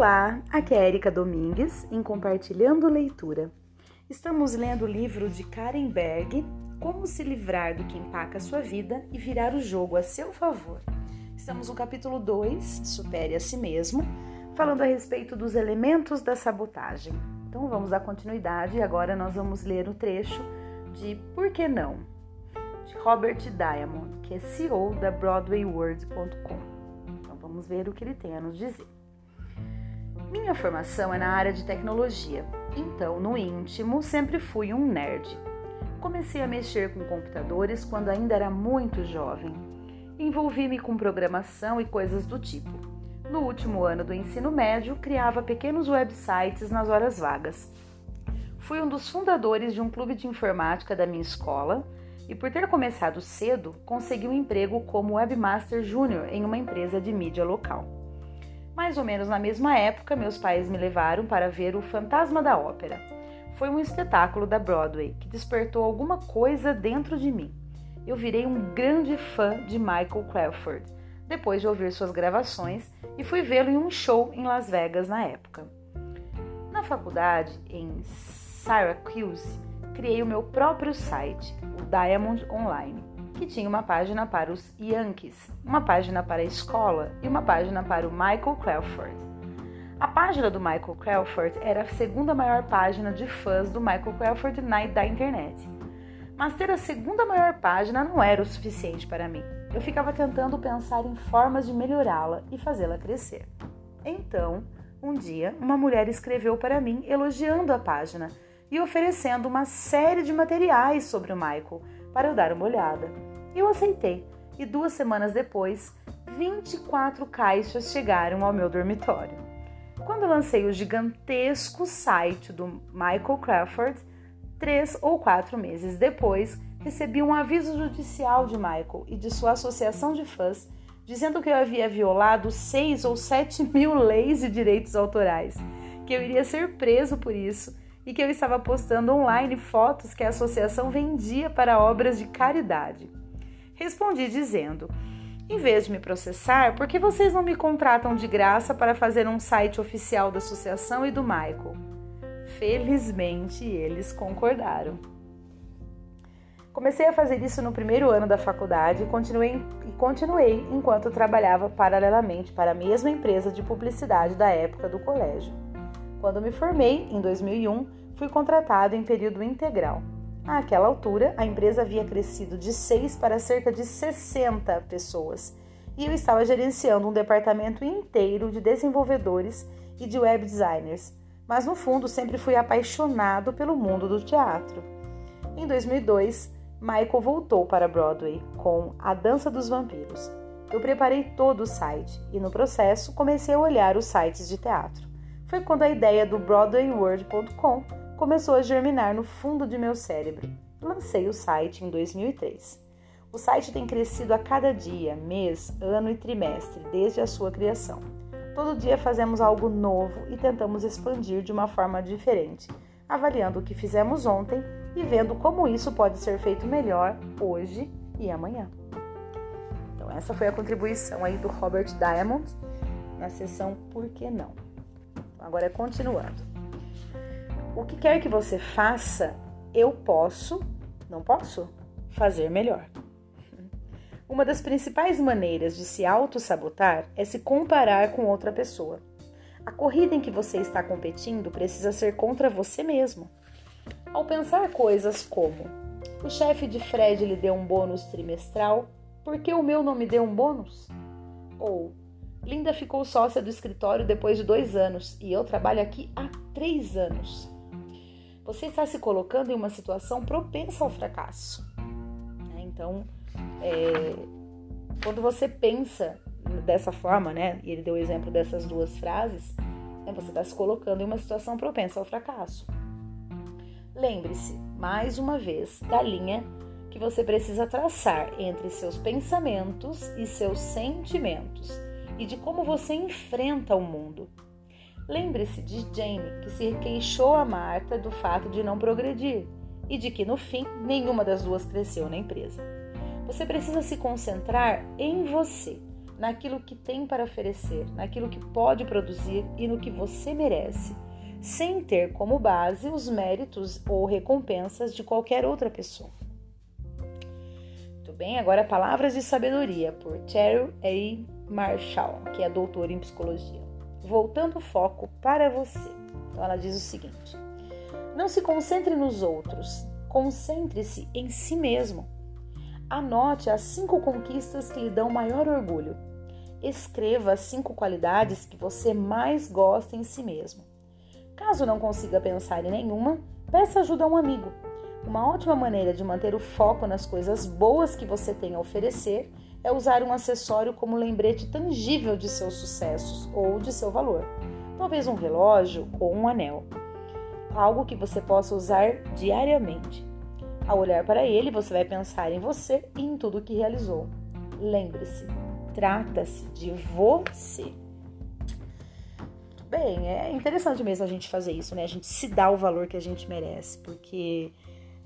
Olá, aqui é Erika Domingues em Compartilhando Leitura. Estamos lendo o livro de Karen Berg, Como se livrar do que empaca a sua vida e virar o jogo a seu favor. Estamos no capítulo 2, Supere a si mesmo, falando a respeito dos elementos da sabotagem. Então vamos dar continuidade e agora nós vamos ler o trecho de Por que não? de Robert Diamond, que é CEO da BroadwayWorld.com. Então vamos ver o que ele tem a nos dizer. Minha formação é na área de tecnologia, então no íntimo sempre fui um nerd. Comecei a mexer com computadores quando ainda era muito jovem. Envolvi-me com programação e coisas do tipo. No último ano do ensino médio, criava pequenos websites nas horas vagas. Fui um dos fundadores de um clube de informática da minha escola e, por ter começado cedo, consegui um emprego como webmaster júnior em uma empresa de mídia local. Mais ou menos na mesma época, meus pais me levaram para ver o Fantasma da Ópera. Foi um espetáculo da Broadway que despertou alguma coisa dentro de mim. Eu virei um grande fã de Michael Crawford, depois de ouvir suas gravações, e fui vê-lo em um show em Las Vegas na época. Na faculdade, em Syracuse, criei o meu próprio site, o Diamond Online que tinha uma página para os Yankees, uma página para a escola e uma página para o Michael Crawford. A página do Michael Crawford era a segunda maior página de fãs do Michael Crawford na, da internet. Mas ter a segunda maior página não era o suficiente para mim. Eu ficava tentando pensar em formas de melhorá-la e fazê-la crescer. Então, um dia, uma mulher escreveu para mim elogiando a página e oferecendo uma série de materiais sobre o Michael para eu dar uma olhada. Eu aceitei e duas semanas depois, 24 caixas chegaram ao meu dormitório. Quando lancei o gigantesco site do Michael Crawford, três ou quatro meses depois, recebi um aviso judicial de Michael e de sua associação de fãs dizendo que eu havia violado seis ou sete mil leis de direitos autorais, que eu iria ser preso por isso e que eu estava postando online fotos que a associação vendia para obras de caridade. Respondi dizendo: Em vez de me processar, por que vocês não me contratam de graça para fazer um site oficial da associação e do Michael? Felizmente eles concordaram. Comecei a fazer isso no primeiro ano da faculdade e continuei, e continuei enquanto trabalhava paralelamente para a mesma empresa de publicidade da época do colégio. Quando me formei, em 2001, fui contratado em período integral. Àquela altura, a empresa havia crescido de 6 para cerca de 60 pessoas e eu estava gerenciando um departamento inteiro de desenvolvedores e de web designers, mas no fundo sempre fui apaixonado pelo mundo do teatro. Em 2002, Michael voltou para Broadway com A Dança dos Vampiros. Eu preparei todo o site e, no processo, comecei a olhar os sites de teatro. Foi quando a ideia do BroadwayWorld.com começou a germinar no fundo de meu cérebro. Lancei o site em 2003. O site tem crescido a cada dia, mês, ano e trimestre desde a sua criação. Todo dia fazemos algo novo e tentamos expandir de uma forma diferente, avaliando o que fizemos ontem e vendo como isso pode ser feito melhor hoje e amanhã. Então essa foi a contribuição aí do Robert Diamond na sessão Por que não? Agora continuando. O que quer que você faça, eu posso, não posso, fazer melhor. Uma das principais maneiras de se auto-sabotar é se comparar com outra pessoa. A corrida em que você está competindo precisa ser contra você mesmo. Ao pensar coisas como: o chefe de Fred lhe deu um bônus trimestral, por que o meu não me deu um bônus? Ou Linda ficou sócia do escritório depois de dois anos e eu trabalho aqui há três anos você está se colocando em uma situação propensa ao fracasso. Né? Então, é, quando você pensa dessa forma, né, e ele deu o exemplo dessas duas frases, né, você está se colocando em uma situação propensa ao fracasso. Lembre-se, mais uma vez, da linha que você precisa traçar entre seus pensamentos e seus sentimentos e de como você enfrenta o mundo. Lembre-se de Jane, que se queixou a Marta do fato de não progredir e de que, no fim, nenhuma das duas cresceu na empresa. Você precisa se concentrar em você, naquilo que tem para oferecer, naquilo que pode produzir e no que você merece, sem ter como base os méritos ou recompensas de qualquer outra pessoa. Muito bem, agora Palavras de Sabedoria, por Cheryl A. Marshall, que é doutora em psicologia. Voltando o foco para você. Então ela diz o seguinte: Não se concentre nos outros, concentre-se em si mesmo. Anote as cinco conquistas que lhe dão maior orgulho. Escreva as cinco qualidades que você mais gosta em si mesmo. Caso não consiga pensar em nenhuma, peça ajuda a um amigo. Uma ótima maneira de manter o foco nas coisas boas que você tem a oferecer é usar um acessório como lembrete tangível de seus sucessos ou de seu valor. Talvez um relógio ou um anel. Algo que você possa usar diariamente. Ao olhar para ele, você vai pensar em você e em tudo que realizou. Lembre-se, trata-se de você. Bem, é interessante mesmo a gente fazer isso, né? A gente se dá o valor que a gente merece, porque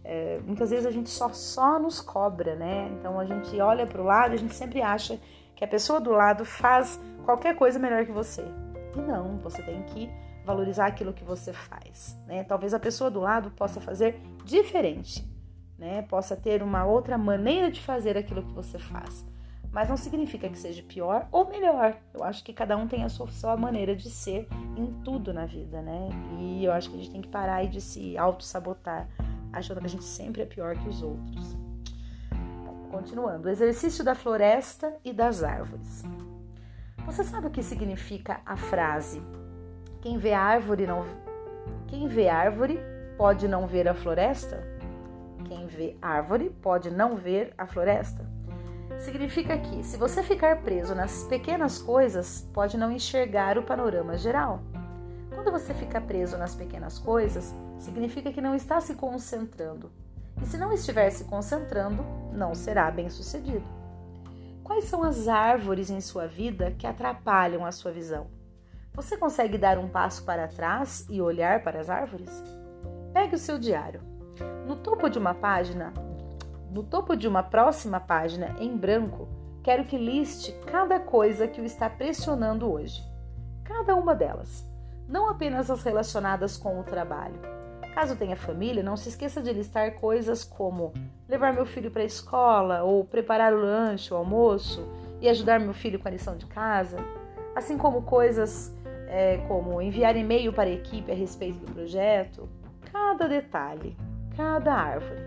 é, muitas vezes a gente só, só nos cobra, né? Então a gente olha para o lado a gente sempre acha que a pessoa do lado faz qualquer coisa melhor que você. E não, você tem que valorizar aquilo que você faz, né? Talvez a pessoa do lado possa fazer diferente, né? Possa ter uma outra maneira de fazer aquilo que você faz mas não significa que seja pior ou melhor. Eu acho que cada um tem a sua, sua maneira de ser em tudo na vida, né? E eu acho que a gente tem que parar de se auto-sabotar, achando que a gente sempre é pior que os outros. Continuando, exercício da floresta e das árvores. Você sabe o que significa a frase: quem vê árvore não quem vê árvore pode não ver a floresta? Quem vê árvore pode não ver a floresta? Significa que, se você ficar preso nas pequenas coisas, pode não enxergar o panorama geral. Quando você fica preso nas pequenas coisas, significa que não está se concentrando. E se não estiver se concentrando, não será bem sucedido. Quais são as árvores em sua vida que atrapalham a sua visão? Você consegue dar um passo para trás e olhar para as árvores? Pegue o seu diário. No topo de uma página, no topo de uma próxima página em branco, quero que liste cada coisa que o está pressionando hoje. Cada uma delas, não apenas as relacionadas com o trabalho. Caso tenha família, não se esqueça de listar coisas como levar meu filho para a escola, ou preparar o lanche, o almoço e ajudar meu filho com a lição de casa, assim como coisas é, como enviar e-mail para a equipe a respeito do projeto. Cada detalhe, cada árvore.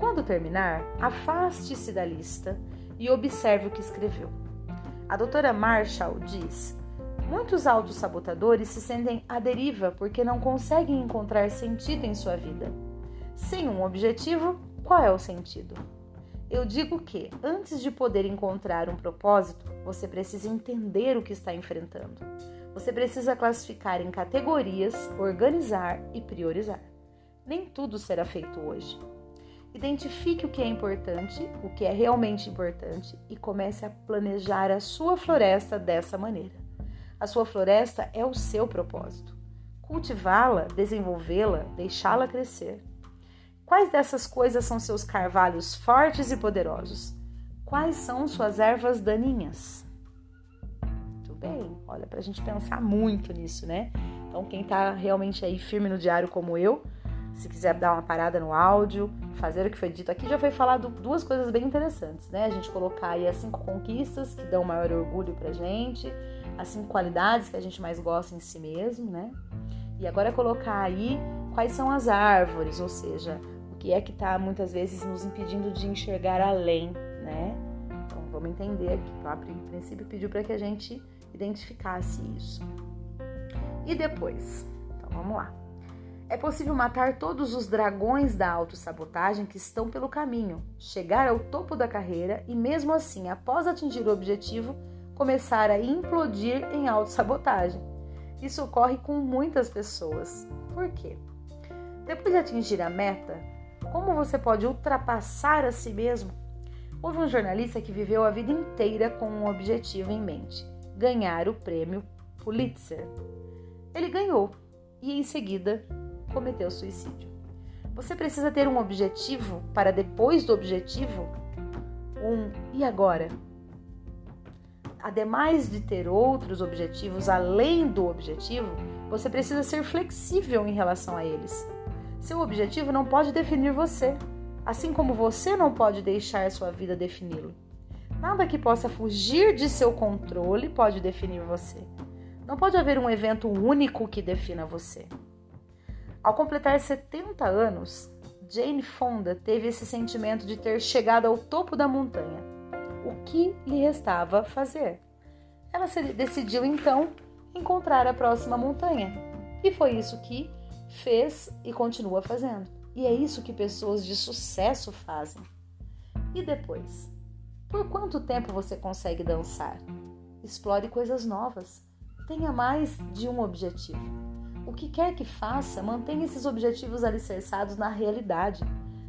Quando terminar, afaste-se da lista e observe o que escreveu. A doutora Marshall diz: Muitos autossabotadores se sentem à deriva porque não conseguem encontrar sentido em sua vida. Sem um objetivo, qual é o sentido? Eu digo que, antes de poder encontrar um propósito, você precisa entender o que está enfrentando. Você precisa classificar em categorias, organizar e priorizar. Nem tudo será feito hoje. Identifique o que é importante, o que é realmente importante e comece a planejar a sua floresta dessa maneira. A sua floresta é o seu propósito. Cultivá-la, desenvolvê-la, deixá-la crescer. Quais dessas coisas são seus carvalhos fortes e poderosos? Quais são suas ervas daninhas? Muito bem, olha, para a gente pensar muito nisso, né? Então, quem está realmente aí firme no diário como eu, se quiser dar uma parada no áudio, fazer o que foi dito aqui, já foi falado duas coisas bem interessantes, né? A gente colocar aí as cinco conquistas que dão maior orgulho pra gente, as cinco qualidades que a gente mais gosta em si mesmo, né? E agora colocar aí quais são as árvores, ou seja, o que é que tá muitas vezes nos impedindo de enxergar além, né? Então vamos entender aqui. Então, a princípio pediu para que a gente identificasse isso. E depois? Então vamos lá. É possível matar todos os dragões da autossabotagem que estão pelo caminho, chegar ao topo da carreira e, mesmo assim, após atingir o objetivo, começar a implodir em autossabotagem. Isso ocorre com muitas pessoas. Por quê? Depois de atingir a meta, como você pode ultrapassar a si mesmo? Houve um jornalista que viveu a vida inteira com um objetivo em mente: ganhar o prêmio Pulitzer. Ele ganhou e, em seguida, cometeu suicídio. Você precisa ter um objetivo para depois do objetivo um e agora? Ademais de ter outros objetivos além do objetivo, você precisa ser flexível em relação a eles. Seu objetivo não pode definir você, assim como você não pode deixar sua vida defini-lo. Nada que possa fugir de seu controle pode definir você. Não pode haver um evento único que defina você. Ao completar 70 anos, Jane Fonda teve esse sentimento de ter chegado ao topo da montanha. Que lhe restava fazer? Ela decidiu então encontrar a próxima montanha. E foi isso que fez e continua fazendo. E é isso que pessoas de sucesso fazem. E depois? Por quanto tempo você consegue dançar? Explore coisas novas. Tenha mais de um objetivo. O que quer que faça, mantenha esses objetivos alicerçados na realidade.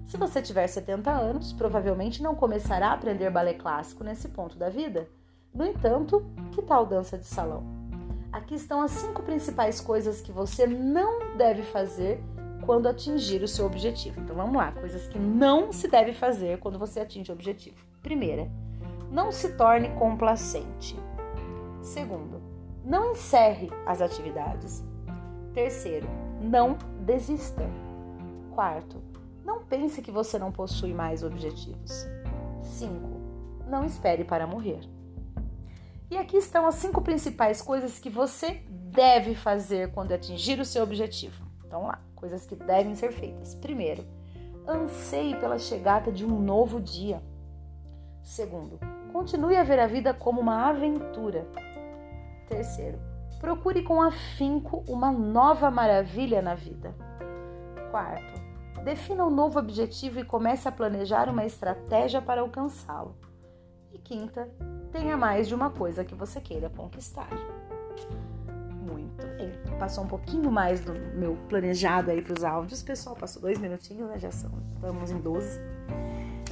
Se você tiver 70 anos, provavelmente não começará a aprender balé clássico nesse ponto da vida. No entanto, que tal dança de salão? Aqui estão as cinco principais coisas que você não deve fazer quando atingir o seu objetivo. Então vamos lá, coisas que não se deve fazer quando você atinge o objetivo. Primeira, não se torne complacente. Segundo, não encerre as atividades. Terceiro, não desista. Quarto, não pense que você não possui mais objetivos. Cinco, não espere para morrer. E aqui estão as cinco principais coisas que você deve fazer quando atingir o seu objetivo. Então lá coisas que devem ser feitas. Primeiro, anseie pela chegada de um novo dia. Segundo, continue a ver a vida como uma aventura. Terceiro, procure com afinco uma nova maravilha na vida. Quarto, defina um novo objetivo e comece a planejar uma estratégia para alcançá-lo. E quinta, tenha mais de uma coisa que você queira conquistar muito. Ele passou um pouquinho mais do meu planejado aí para os áudios. Pessoal, passou dois minutinhos, né? Já são, estamos em 12.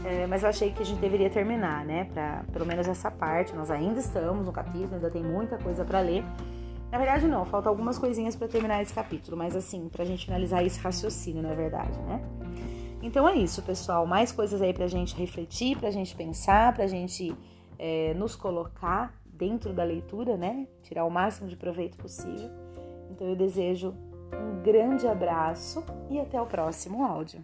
É, mas eu achei que a gente deveria terminar, né? Para pelo menos essa parte. Nós ainda estamos no capítulo, ainda tem muita coisa para ler. Na verdade, não, faltam algumas coisinhas para terminar esse capítulo, mas assim, para a gente finalizar esse raciocínio, na verdade, né? Então é isso, pessoal. Mais coisas aí para a gente refletir, para a gente pensar, para a gente é, nos colocar dentro da leitura, né? Tirar o máximo de proveito possível. Então eu desejo um grande abraço e até o próximo áudio.